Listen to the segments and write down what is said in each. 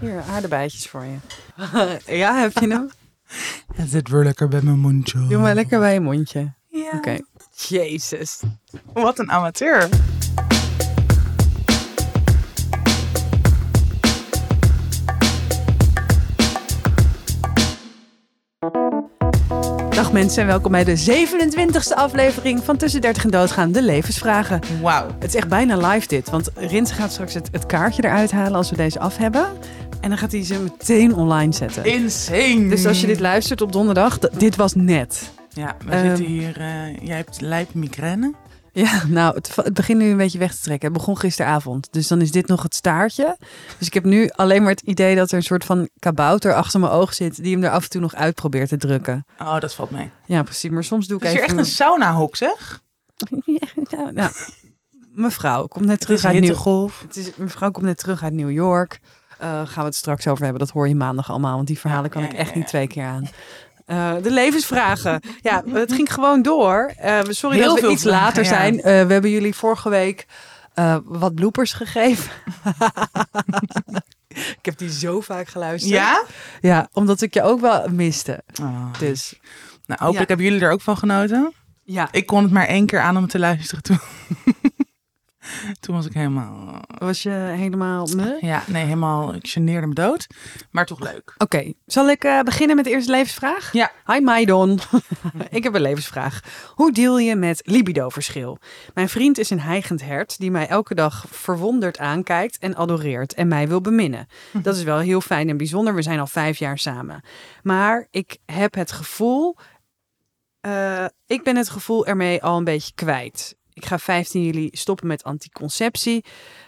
Hier, aardebeietjes voor je. ja, heb je hem? Het zit weer lekker bij mijn mondje. Doe maar lekker bij je mondje. Ja. Oké. Jezus. Wat een amateur. Dag mensen en welkom bij de 27e aflevering van Tussen 30 en Doodgaan, de levensvragen. Wauw. Het is echt bijna live dit, want Rins gaat straks het, het kaartje eruit halen als we deze af hebben. En dan gaat hij ze meteen online zetten. Insane. Dus als je dit luistert op donderdag, dit was net. Ja, we Ehm. zitten hier. eh, jij hebt lijp migraine. Ja, nou, het, het begint nu een beetje weg te trekken. Het begon gisteravond, dus dan is dit nog het staartje. Dus ik heb nu alleen maar het idee dat er een soort van kabouter achter mijn oog zit... die hem er af en toe nog uit probeert te drukken. Oh, dat valt mee. Ja, precies. Maar soms doe ik Het is hier even... echt een sauna-hok, zeg. Ja, nou, mevrouw komt net terug uit hittegolf. Het is, mevrouw komt net terug uit New York. Eh gaan we het straks over hebben. Dat hoor je maandag allemaal. Want die verhalen kan Ja, ik echt ja. niet twee keer aan. Eh, de levensvragen. Ja, het ging gewoon door. Eh, sorry Heel dat we iets vragen, later ja. zijn. Eh, we hebben jullie vorige week eh, wat bloopers gegeven. ik heb die zo vaak geluisterd. Ja? Ja, omdat ik je ook wel miste. Oh. Dus Nou, hopelijk Ja. hebben jullie er ook van genoten. ja, Ik kon het maar één keer aan om te luisteren toen. toen was ik helemaal... was je helemaal... me? Ja, nee, helemaal... Ik geneerde me dood. Maar toch leuk. Oké, zal ik eh, beginnen met de eerste levensvraag? Ja. Hi Maidon. ik heb een levensvraag. Hoe deal je met libidoverschil? Mijn vriend is een heigend hert die mij elke dag verwonderd aankijkt en adoreert en mij wil beminnen. Dat is wel heel fijn en bijzonder. We zijn al vijf jaar samen. Maar ik heb het gevoel, eh, ik ben het gevoel ermee al een beetje kwijt. Ik ga 15 juli stoppen met anticonceptie.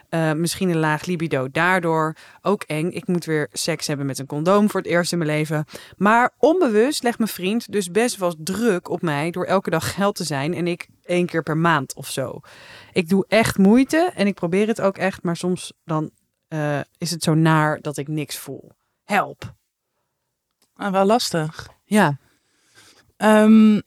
Eh, misschien een laag libido daardoor. Ook eng. Ik moet weer seks hebben met een condoom voor het eerst in mijn leven. Maar onbewust legt mijn vriend dus best wel druk op mij door elke dag geld te zijn. En ik één keer per maand of zo. Ik doe echt moeite en ik probeer het ook echt. Maar soms dan eh, is het zo naar dat ik niks voel. Help. Ah, wel lastig. Ja. Ehm,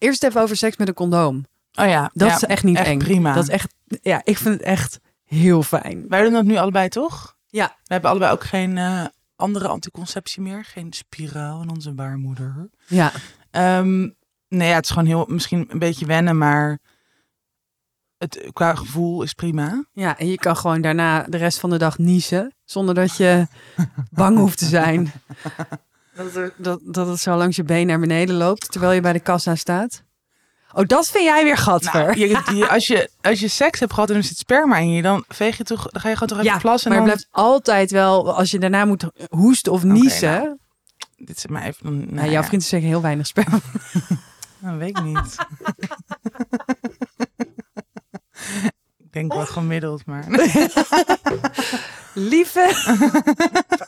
Eerst even over seks met een condoom. Oh ja. Dat ja, is echt niet eng. prima. Dat is echt, ja, ik vind het echt heel fijn. Wij doen dat nu allebei, toch? Ja. We hebben allebei ook geen eh, andere anticonceptie meer. Geen spiraal in onze baarmoeder. Ja. Ehm, nee, ja, het is gewoon heel, misschien een beetje wennen, maar het, qua gevoel is prima. Ja, en je kan gewoon daarna de rest van de dag niezen. Zonder dat je bang hoeft te zijn. Dat, er, dat, dat het zo langs je been naar beneden loopt. Terwijl je bij de kassa staat. Oh, dat vind jij weer gatver. Nou, je, je- als, je, als je seks hebt gehad en er zit sperma in je, dan veeg je toch, dan ga je gewoon toch even ja, plassen. maar dan, blijft altijd wel, als je daarna moet hoesten of niezen. nou, Dit is maar even. Nou, nou, jouw ja, vriend is zeker heel weinig sperma. Dat weet ik niet. ik denk wel gemiddeld, maar. Lieve.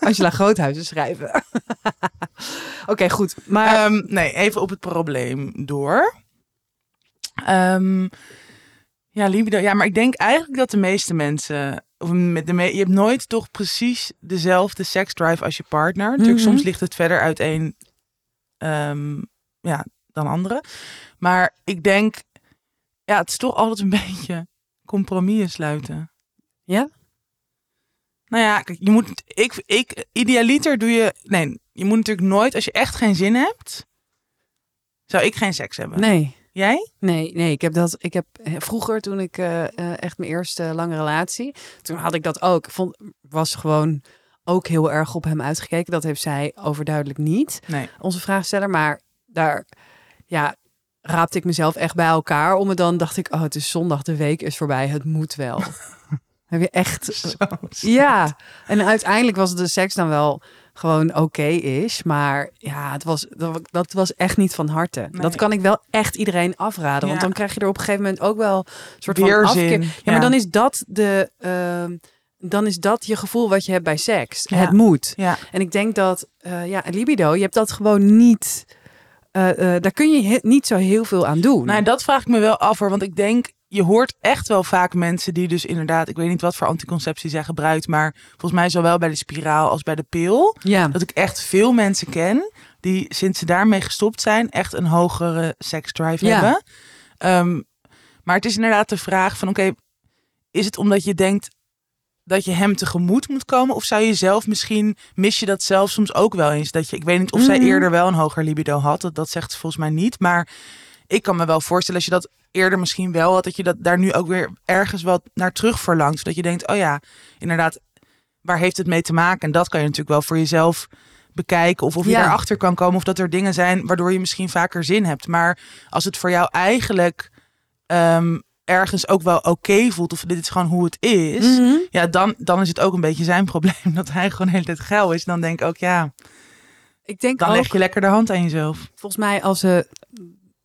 Angela Groothuizen schrijven. Oké, goed. Maar Ehm, nee, even op het probleem door. Ehm, ja, libido. Ja, maar ik denk eigenlijk dat de meeste mensen. Of met de me- je hebt nooit toch precies dezelfde seksdrive als je partner. Natuurlijk, Mhm. soms ligt het verder uiteen ehm, ja, dan anderen. Maar ik denk, ja, het is toch altijd een beetje compromissen sluiten. Ja? Nou ja, kijk, je moet, ik, ik, idealiter doe je, nee, je moet natuurlijk nooit, als je echt geen zin hebt, zou ik geen seks hebben. nee. Jij? Nee, nee, ik heb dat. Ik heb eh, vroeger, toen ik eh, eh, echt mijn eerste lange relatie, toen had ik dat ook. Ik vond, was gewoon ook heel erg op hem uitgekeken. Dat heeft zij overduidelijk niet, Nee. onze vraagsteller. Maar daar, ja, raapte ik mezelf echt bij elkaar. Om me dan dacht ik, oh, het is zondag, de week is voorbij, het moet wel. heb je echt. Ja, en uiteindelijk was de seks dan wel gewoon oké is, maar ja, het was dat, dat was echt niet van harte. Nee. Dat kan ik wel echt iedereen afraden, want dan krijg je er op een gegeven moment ook wel een soort van afkeer. Ja, ja. maar dan is dat de ehm, dan is dat je gevoel wat je hebt bij seks. Ja. Het moet. Ja, En ik denk dat eh, ja, libido, je hebt dat gewoon niet. eh, eh, daar kun je niet zo heel veel aan doen. nou, dat vraag ik me wel af hoor, want ik denk, je hoort echt wel vaak mensen die dus inderdaad, ik weet niet wat voor anticonceptie zij gebruikt, maar volgens mij zowel bij de spiraal als bij de pil, ja. dat ik echt veel mensen ken die sinds ze daarmee gestopt zijn, echt een hogere seksdrive Ja. hebben. Ehm, maar het is inderdaad de vraag van, oké, is het omdat je denkt, dat je hem tegemoet moet komen? Of zou je zelf misschien, mis je dat zelf soms ook wel eens? Dat je, ik weet niet of zij Mhm. eerder wel een hoger libido had. Dat, dat zegt ze volgens mij niet. Maar ik kan me wel voorstellen als je dat eerder misschien wel had. Dat je dat daar nu ook weer ergens wat naar terug verlangt. Zodat je denkt, oh ja, inderdaad, waar heeft het mee te maken? En dat kan je natuurlijk wel voor jezelf bekijken. Of of je Ja. daarachter kan komen. Of dat er dingen zijn waardoor je misschien vaker zin hebt. Maar als het voor jou eigenlijk ehm, ergens ook wel oké voelt. Of dit is gewoon hoe het is. Mhm. Ja, dan, dan is het ook een beetje zijn probleem. Dat hij gewoon de hele tijd geil is. Dan denk ik ook, ja, Ik denk dan ook, leg je lekker de hand aan jezelf. volgens mij als ze...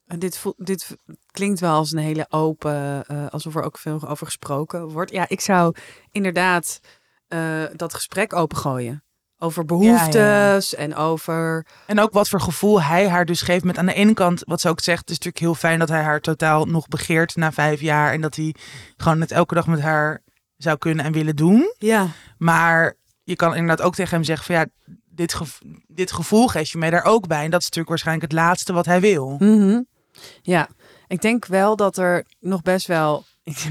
Dit, voelt- dit klinkt wel als een hele open, eh, alsof er ook veel over gesproken wordt. Ja, ik zou inderdaad eh, dat gesprek opengooien. Over behoeftes en over... En ook wat voor gevoel hij haar dus geeft. Met aan de ene kant, wat ze ook zegt, het is natuurlijk heel fijn dat hij haar totaal nog begeert na vijf jaar. En dat hij gewoon het elke dag met haar zou kunnen en willen doen. Ja, Maar je kan inderdaad ook tegen hem zeggen van ja, dit, dit gevoel geef je mij daar ook bij. En dat is natuurlijk waarschijnlijk het laatste wat hij wil. Mhm. Ja, ik denk wel dat er nog best wel, ik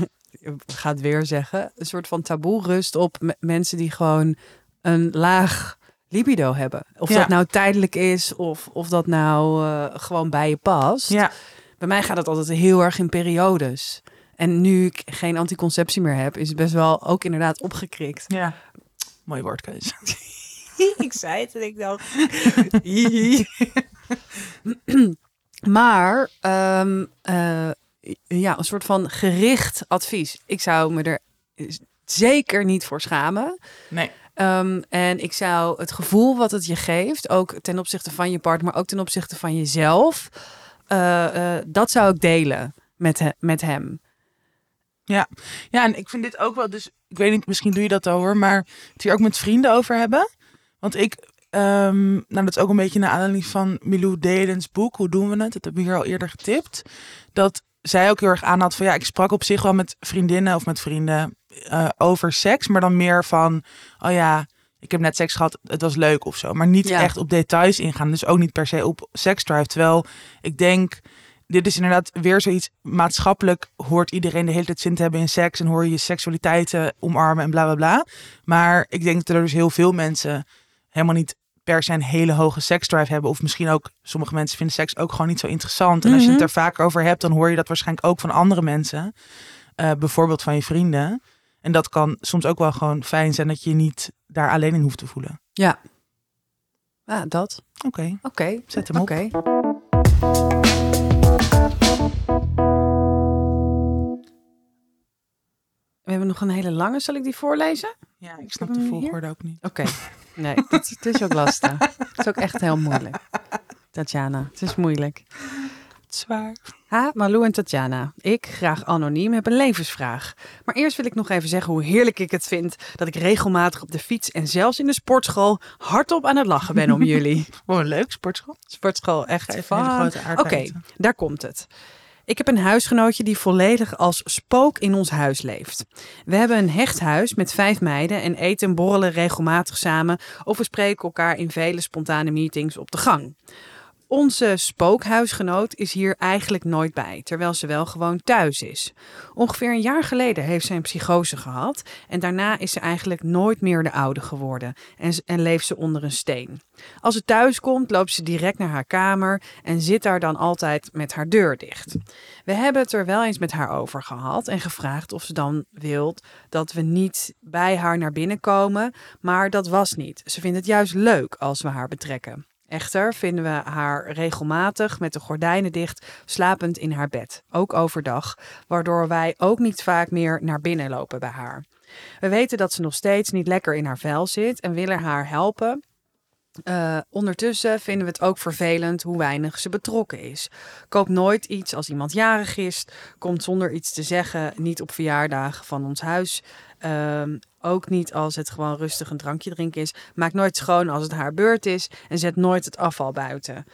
ga het weer zeggen, een soort van taboe rust op me- mensen die gewoon een laag libido hebben. Of Ja. dat nou tijdelijk is of, of dat nou eh, gewoon bij je past. Ja, Bij mij gaat het altijd heel erg in periodes. En nu ik geen anticonceptie meer heb, is het best wel ook inderdaad opgekrikt. ja. Mooie woordkeuze. ik zei het en ik dacht... maar ehm, eh, ja, een soort van gericht advies. Ik zou me er zeker niet voor schamen. Nee. Ehm, en ik zou het gevoel wat het je geeft, ook ten opzichte van je partner, maar ook ten opzichte van jezelf, eh, eh, dat zou ik delen met, he- met hem. Ja, en ik vind dit ook wel, dus ik weet niet, misschien doe je dat al hoor, maar het hier ook met vrienden over hebben. Want ik, ehm, nou dat is ook een beetje naar aanleiding van Milou Delens boek, Hoe doen we het? Dat hebben we hier al eerder getipt. Dat zij ook heel erg aan had van ja, ik sprak op zich wel met vriendinnen of met vrienden eh, over seks, maar dan meer van, oh ja, ik heb net seks gehad, het was leuk of zo. Maar niet Ja. echt op details ingaan, dus ook niet per se op seksdrive. Terwijl ik denk, dit is inderdaad weer zoiets maatschappelijk hoort iedereen de hele tijd zin te hebben in seks en hoor je je seksualiteiten omarmen en bla bla bla. Maar ik denk dat er dus heel veel mensen helemaal niet per se een hele hoge seksdrive hebben. Of misschien ook, sommige mensen vinden seks ook gewoon niet zo interessant. En als je het Mhm. er vaker over hebt, dan hoor je dat waarschijnlijk ook van andere mensen. Eh, bijvoorbeeld van je vrienden. En dat kan soms ook wel gewoon fijn zijn dat je je niet daar alleen in hoeft te voelen. Ja. Ja, dat. Oké, Oké. zet hem op. Oké. We hebben nog een hele lange. Zal ik die voorlezen? Ja, ik snap de hier? volgorde ook niet. Oké. Nee, het, het is ook lastig. Het is ook echt heel moeilijk. Tatjana, het is moeilijk. Zwaar. Ha, Malou en Tatjana. Ik, graag anoniem, heb een levensvraag. Maar eerst wil ik nog even zeggen hoe heerlijk ik het vind dat ik regelmatig op de fiets en zelfs in de sportschool hardop aan het lachen ben om jullie. Oh, leuk, sportschool. Sportschool, echt even een aardbei Oké, daar komt het. Ik heb een huisgenootje die volledig als spook in ons huis leeft. We hebben een hecht huis met vijf meiden en eten en borrelen regelmatig samen of we spreken elkaar in vele spontane meetings op de gang. Onze spookhuisgenoot is hier eigenlijk nooit bij, terwijl ze wel gewoon thuis is. Ongeveer een jaar geleden heeft ze een psychose gehad en daarna is ze eigenlijk nooit meer de oude geworden en, en leeft ze onder een steen. Als ze thuis komt, loopt ze direct naar haar kamer en zit daar dan altijd met haar deur dicht. We hebben het er wel eens met haar over gehad en gevraagd of ze dan wilt dat we niet bij haar naar binnen komen, maar dat was niet. Ze vindt het juist leuk als we haar betrekken. Echter vinden we haar regelmatig met de gordijnen dicht slapend in haar bed, ook overdag, waardoor wij ook niet vaak meer naar binnen lopen bij haar. We weten dat ze nog steeds niet lekker in haar vel zit en willen haar helpen. Eh, ondertussen vinden we het ook vervelend hoe weinig ze betrokken is. Koopt nooit iets als iemand jarig is, komt zonder iets te zeggen niet op verjaardagen van ons huis. Ehm, ook niet als het gewoon rustig een drankje drinken is. Maakt nooit schoon als het haar beurt is en zet nooit het afval buiten.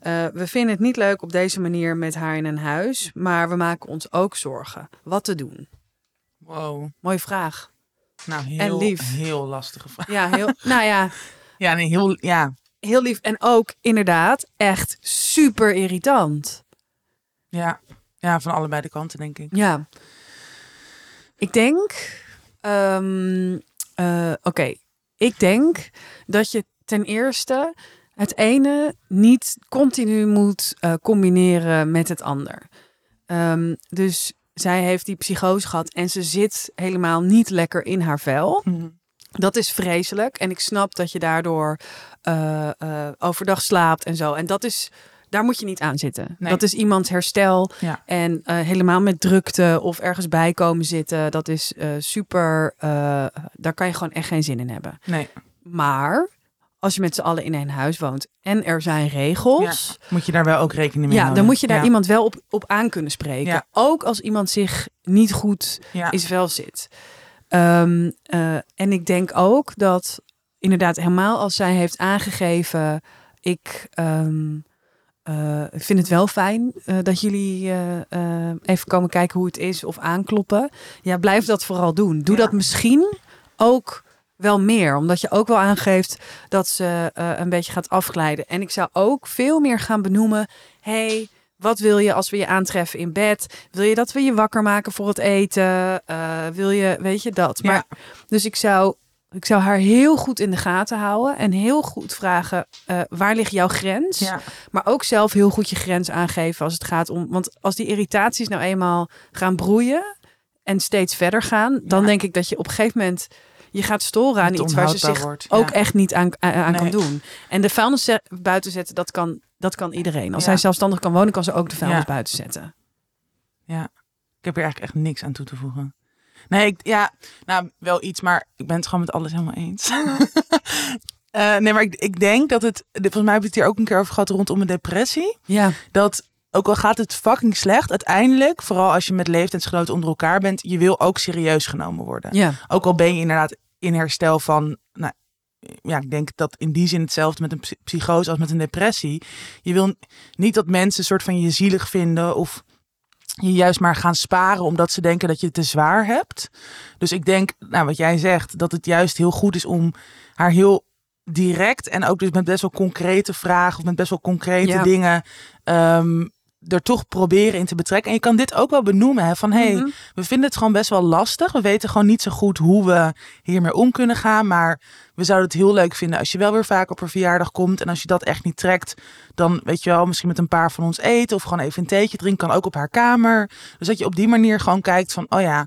Eh, we vinden het niet leuk op deze manier met haar in een huis, maar we maken ons ook zorgen. Wat te doen? Wow. Mooie vraag. Nou, heel, En lief. heel lastige vraag. Ja, heel, nou ja, Ja, nee, heel, ja. heel lief. En ook inderdaad echt super irritant. Ja. ja, van allebei de kanten denk ik. Ja. Ik denk Ehm, eh, Oké, ik denk dat je ten eerste het ene niet continu moet eh, combineren met het ander. Ehm, dus zij heeft die psychose gehad en ze zit helemaal niet lekker in haar vel. Mhm. Dat is vreselijk. En ik snap dat je daardoor eh, eh, overdag slaapt en zo. En dat is, daar moet je niet aan zitten. Nee. Dat is iemands herstel. Ja. En eh, helemaal met drukte of ergens bij komen zitten. Dat is super. daar kan je gewoon echt geen zin in hebben. Nee, Maar als je met z'n allen in een huis woont en er zijn regels. moet je daar wel ook rekening mee Ja, houden. dan moet je daar Ja. iemand wel op, op aan kunnen spreken. Ja. Ook als iemand zich niet goed Ja. is wel zit. Ehm, eh, en ik denk ook dat inderdaad helemaal als zij heeft aangegeven, ik ehm, eh, vind het wel fijn eh, dat jullie even komen kijken hoe het is of aankloppen. Ja, blijf dat vooral doen. Doe Ja. dat misschien ook wel meer, omdat je ook wel aangeeft dat ze een beetje gaat afglijden. En ik zou ook veel meer gaan benoemen, hey, wat wil je als we je aantreffen in bed? Wil je dat we je wakker maken voor het eten? Eh, wil je, weet je dat? Ja. Maar, dus ik zou, ik zou haar heel goed in de gaten houden en heel goed vragen: eh, waar ligt jouw grens? Ja. Maar ook zelf heel goed je grens aangeven als het gaat om. Want als die irritaties nou eenmaal gaan broeien en steeds verder gaan, dan Ja. denk ik dat je op een gegeven moment je gaat storen aan iets waar ze zich wordt, ook ja. echt niet aan, kan doen. En de vuilnis buiten zetten, dat kan, dat kan iedereen. Als Ja. hij zelfstandig kan wonen, kan ze ook de vuilnis Ja. buiten zetten. Ik heb hier eigenlijk echt niks aan toe te voegen. Nee, ik, ja, nou wel iets, maar ik ben het gewoon met alles helemaal eens. Eh, nee, maar ik, ik denk dat het, volgens mij we het hier ook een keer over gehad rondom een depressie. Ja, Dat ook al gaat het fucking slecht, uiteindelijk, vooral als je met leeftijdsgenoten onder elkaar bent, je wil ook serieus genomen worden. ja, Ook al ben je inderdaad in herstel van, ja, ik denk dat in die zin hetzelfde met een psy- psychose als met een depressie. Je wil niet dat mensen een soort van je zielig vinden of je juist maar gaan sparen omdat ze denken dat je het te zwaar hebt. Dus ik denk, nou, wat jij zegt, dat het juist heel goed is om haar heel direct en ook dus met best wel concrete vragen of met best wel concrete Ja. dingen ehm, er toch proberen in te betrekken. En je kan dit ook wel benoemen, hè, van hey, Mhm. we vinden het gewoon best wel lastig. We weten gewoon niet zo goed hoe we hiermee om kunnen gaan. Maar we zouden het heel leuk vinden als je wel weer vaak op een verjaardag komt. En als je dat echt niet trekt, dan weet je wel, misschien met een paar van ons eten. Of gewoon even een theetje drinken, kan ook op haar kamer. Dus dat je op die manier gewoon kijkt van, oh ja,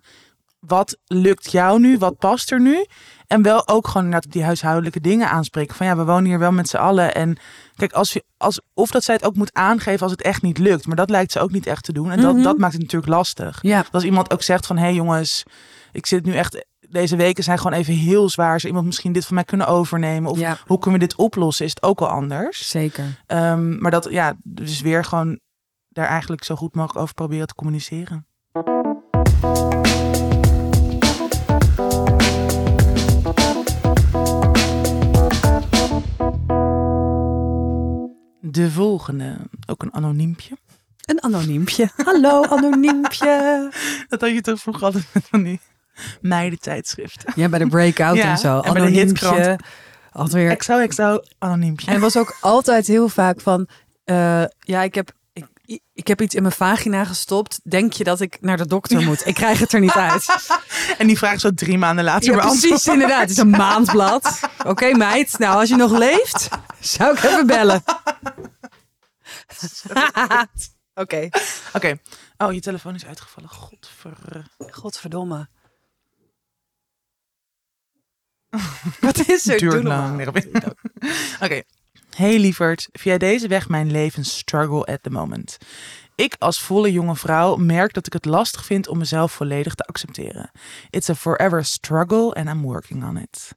wat lukt jou nu? Wat past er nu? En wel ook gewoon inderdaad op die huishoudelijke dingen aanspreken. Van ja, we wonen hier wel met z'n allen. En kijk, als je, als, of dat zij het ook moet aangeven als het echt niet lukt. Maar dat lijkt ze ook niet echt te doen. En dat, Mhm. dat maakt het natuurlijk lastig. ja, als iemand ook zegt van, hé hey jongens, ik zit nu echt, deze weken zijn gewoon even heel zwaar. Zou iemand misschien dit van mij kunnen overnemen? Of ja, hoe kunnen we dit oplossen? Is het ook wel anders? zeker. Ehm, maar dat, ja, dus weer gewoon daar eigenlijk zo goed mogelijk over proberen te communiceren. De volgende, ook een anoniempje. Een anoniempje. Hallo, anoniempje. Dat had je toch vroeger altijd met van die meidentijdschriften. Ja, bij de breakout Ja, en zo. en. Anoniempje. Alweer. Exo, exo, anoniempje. En het was ook altijd heel vaak van, eh, ja, ik heb, ik, heb iets in mijn vagina gestopt. Denk je dat ik naar de dokter moet? Ik krijg het er niet uit. En die vraag zo drie maanden later Ja, beantwoord. precies, inderdaad. Het is een maandblad. Oké, meid. Nou, als je nog leeft, zou ik even bellen. Oké. Oké. Oh, je telefoon is uitgevallen. Godver... Godverdomme. Wat is er? Duurt lang. Oké. Hey lieverd, via deze weg mijn leven struggle at the moment. Ik als volle jonge vrouw merk dat ik het lastig vind om mezelf volledig te accepteren. It's a forever struggle and I'm working on it.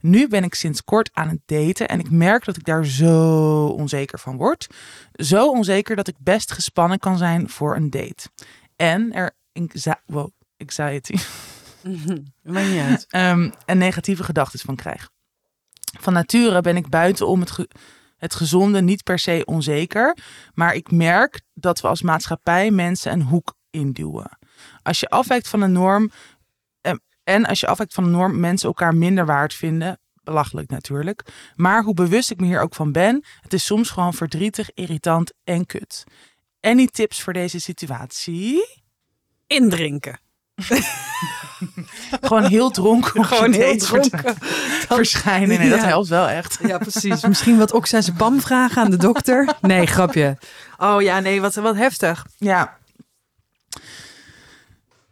Nu ben ik sinds kort aan het daten en ik merk dat ik daar zo onzeker van word. Zo onzeker dat ik best gespannen kan zijn voor een date. En er wow, anxiety. Maakt niet uit. ehm, en negatieve gedachten van krijg. Van nature ben ik buitenom het, het gezonde niet per se onzeker, maar ik merk dat we als maatschappij mensen een hoek induwen. Als je afwijkt van een norm em, en als je afwijkt van een norm mensen elkaar minder waard vinden, belachelijk natuurlijk, maar hoe bewust ik me hier ook van ben, het is soms gewoon verdrietig, irritant en kut. Any tips voor deze situatie? Indrinken. gewoon heel dronken Gewoon heel dronken. verschijnen. Nee, dat helpt wel echt. Ja, precies. Misschien wat oxazepam vragen aan de dokter. Nee, grapje. Oh ja, nee, wat, wat heftig. Ja.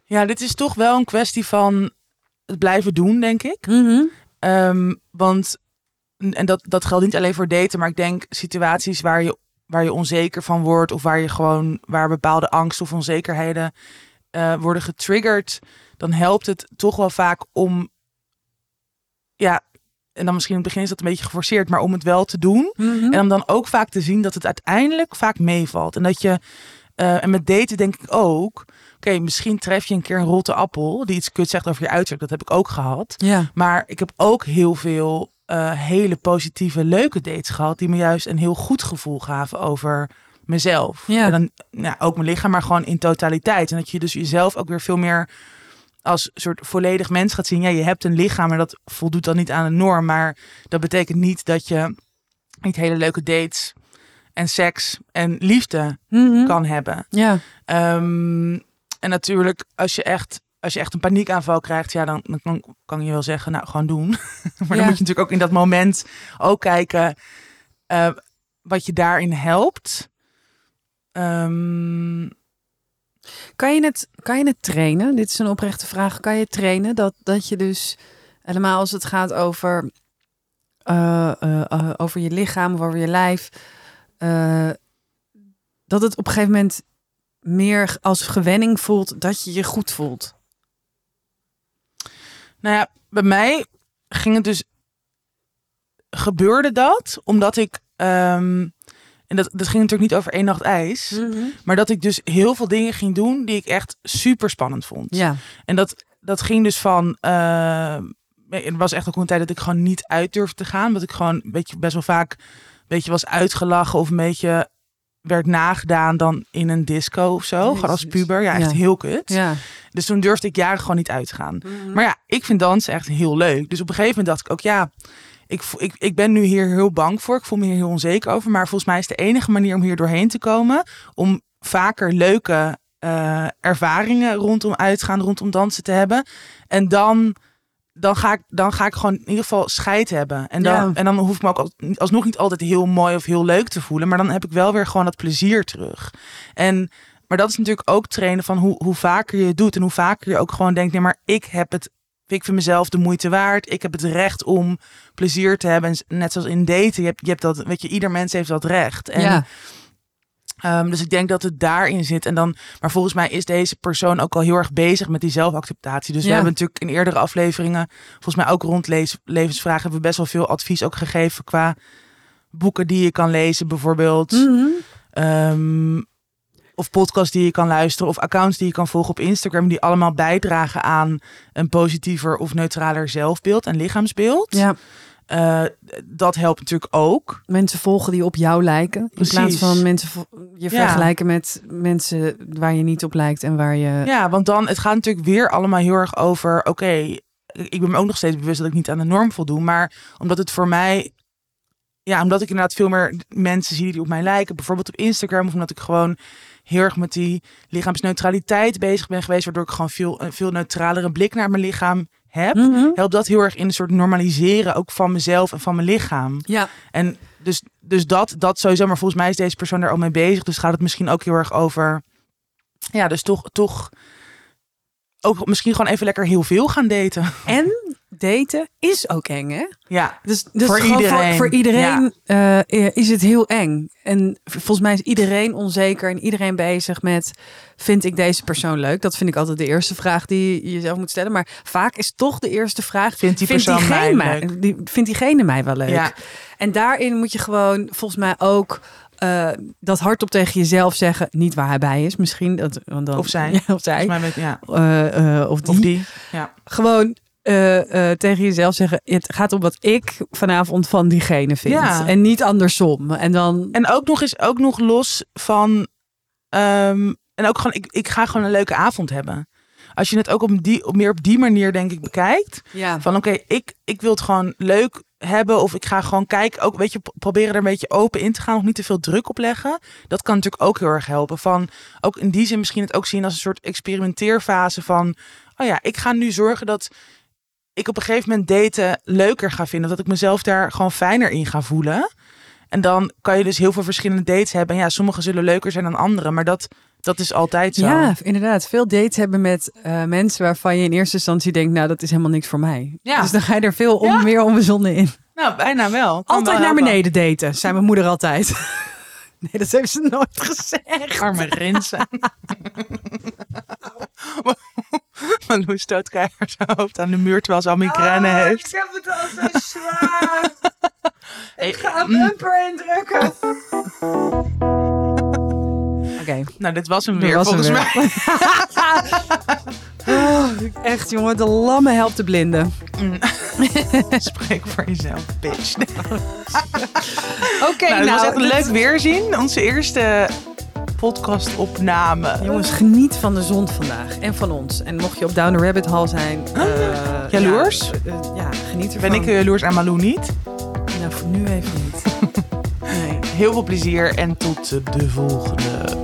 Ja, dit is toch wel een kwestie van het blijven doen, denk ik. Mhm. Ehm, want, en dat, dat geldt niet alleen voor daten, maar ik denk situaties waar je, waar je onzeker van wordt of waar je gewoon, waar bepaalde angst of onzekerheden eh, worden getriggerd, dan helpt het toch wel vaak om, ja, en dan misschien in het begin is dat een beetje geforceerd, maar om het wel te doen. Mhm. En om dan ook vaak te zien dat het uiteindelijk vaak meevalt. En dat je, eh, en met daten denk ik ook, oké, misschien tref je een keer een rotte appel die iets kut zegt over je uiterlijk. Dat heb ik ook gehad. Ja. Maar ik heb ook heel veel eh, hele positieve, leuke dates gehad. Die me juist een heel goed gevoel gaven over mezelf. Ja. En dan nou, ook mijn lichaam, maar gewoon in totaliteit. En dat je dus jezelf ook weer veel meer als soort volledig mens gaat zien. Ja, je hebt een lichaam, maar dat voldoet dan niet aan de norm. Maar dat betekent niet dat je niet hele leuke dates en seks en liefde Mhm. kan hebben. Ja. Ehm, en natuurlijk, als je echt, als je echt een paniekaanval krijgt, ja, dan, dan kan, kan je wel zeggen, nou, gewoon doen. maar Ja. dan moet je natuurlijk ook in dat moment ook kijken eh, wat je daarin helpt. Ehm, Kan je, het, kan je het trainen? Dit is een oprechte vraag. Kan je trainen dat, dat je dus helemaal als het gaat over, eh, eh, eh, over je lichaam over je lijf, dat het op een gegeven moment meer als gewenning voelt dat je je goed voelt? nou ja, bij mij ging het dus, gebeurde dat omdat ik, ehm, en dat, dat ging natuurlijk niet over één nacht ijs, maar dat ik dus heel veel dingen ging doen die ik echt super spannend vond. Ja. En dat, dat ging dus van. er was echt ook een tijd dat ik gewoon niet uit durfde te gaan. Dat ik gewoon een beetje best wel vaak een beetje was uitgelachen of een beetje werd nagedaan dan in een disco of zo. Gewoon als puber. Ja, echt Ja. heel kut. Ja. Dus toen durfde ik jaren gewoon niet uit te gaan. Maar ja, ik vind dansen echt heel leuk. Dus op een gegeven moment dacht ik ook, ja, ik, ik, ik ben nu hier heel bang voor. Ik voel me hier heel onzeker over. Maar volgens mij is de enige manier om hier doorheen te komen, om vaker leuke eh, ervaringen rondom uitgaan, rondom dansen te hebben. En dan, dan, ga ik, dan ga ik gewoon in ieder geval scheid hebben. En dan, Ja. en dan hoef ik me ook al- alsnog niet altijd heel mooi of heel leuk te voelen. Maar dan heb ik wel weer gewoon dat plezier terug. En maar dat is natuurlijk ook trainen van hoe, hoe vaker je het doet. En hoe vaker je ook gewoon denkt, nee, maar ik heb het. Ik vind mezelf de moeite waard. Ik heb het recht om plezier te hebben. En net zoals in daten, je hebt, je hebt dat, weet je, ieder mens heeft dat recht. En, ja. ehm, dus ik denk dat het daarin zit. En dan, maar volgens mij is deze persoon ook al heel erg bezig met die zelfacceptatie. Dus we hebben natuurlijk in eerdere afleveringen, volgens mij ook rond lees, levensvragen, hebben we best wel veel advies ook gegeven qua boeken die je kan lezen, bijvoorbeeld. Mhm. Ehm, of podcasts die je kan luisteren. Of accounts die je kan volgen op Instagram. Die allemaal bijdragen aan een positiever of neutraler zelfbeeld en lichaamsbeeld. ja. Eh, dat helpt natuurlijk ook. Mensen volgen die op jou lijken. In Precies. plaats van mensen je Ja. vergelijken met mensen waar je niet op lijkt en waar je. Ja, want dan, het gaat natuurlijk weer allemaal heel erg over, oké, ik ben me ook nog steeds bewust dat ik niet aan de norm voldoe. Maar omdat het voor mij, ja, omdat ik inderdaad veel meer mensen zie die op mij lijken. Bijvoorbeeld op Instagram. Of omdat ik gewoon heel erg met die lichaamsneutraliteit bezig ben geweest. Waardoor ik gewoon veel, een veel neutralere blik naar mijn lichaam heb. Mhm. Helpt dat heel erg in een soort normaliseren ook van mezelf en van mijn lichaam. Ja. En dus, dus dat, dat sowieso. Maar volgens mij is deze persoon daar al mee bezig. Dus gaat het misschien ook heel erg over. Ja, dus toch, toch ook misschien gewoon even lekker heel veel gaan daten. En daten is ook eng, hè? Ja, Dus, dus Voor iedereen. Voor, voor iedereen eh, is het heel eng. En volgens mij is iedereen onzeker en iedereen bezig met... vind ik deze persoon leuk? Dat vind ik altijd de eerste vraag die je jezelf moet stellen. Maar vaak is toch de eerste vraag... vindt die persoon diegene mij leuk? die, vindt diegene mij wel leuk? Ja. En daarin moet je gewoon volgens mij ook... eh, dat hardop tegen jezelf zeggen. Niet waar hij bij is misschien. Dat, want dan, Of zij. Ja, of zij. Mij met, ja. Eh, eh, of die. Of die. Ja. Gewoon tegen jezelf zeggen: Het gaat om wat ik vanavond van diegene vind. Ja. En niet andersom. En dan. En ook nog eens ook nog los van. ehm, en ook gewoon, ik, ik ga gewoon een leuke avond hebben. Als je het ook op die, op meer op die manier, denk ik, bekijkt. Ja. Van oké, ik, ik wil het gewoon leuk hebben. Of ik ga gewoon kijken. Ook, weet je, proberen er een beetje open in te gaan. Nog niet te veel druk op leggen. Dat kan natuurlijk ook heel erg helpen. Van, ook in die zin misschien het ook zien als een soort experimenteerfase van... Oh ja, ik ga nu zorgen dat ik op een gegeven moment daten leuker ga vinden. Dat ik mezelf daar gewoon fijner in ga voelen. En dan kan je dus heel veel verschillende dates hebben. En ja, sommige zullen leuker zijn dan andere. Maar dat, dat is altijd zo. Ja, inderdaad. Veel dates hebben met eh, mensen waarvan je in eerste instantie denkt, nou, dat is helemaal niks voor mij. Ja. Dus dan ga je er veel om, Ja. meer onbezonnen in. Nou, bijna wel. Kan Altijd wel naar beneden daten, zei mijn moeder altijd. Nee, dat heeft ze nooit gezegd. Arme rinsen. Malou stoot keihard zijn hoofd aan de muur terwijl ze al migraine heeft. heb het al zo zwaar. Hey, ga mm, bumper indrukken. Oké. nou, dit was hem weer was hem volgens weer. mij. Oh, echt jongen, de lamme helpt de blinden. Spreek voor jezelf, bitch. Oké, nou, het was echt een dit- leuk weerzien. Onze eerste podcastopname. Jongens, geniet van de zon vandaag en van ons. En mocht je op Down the Rabbit Hall zijn... eh, Jaloers? Ja, eh, ja, geniet ervan. Ben ik jaloers aan Malou niet? Nu even niet. nee. Heel veel plezier en tot de volgende.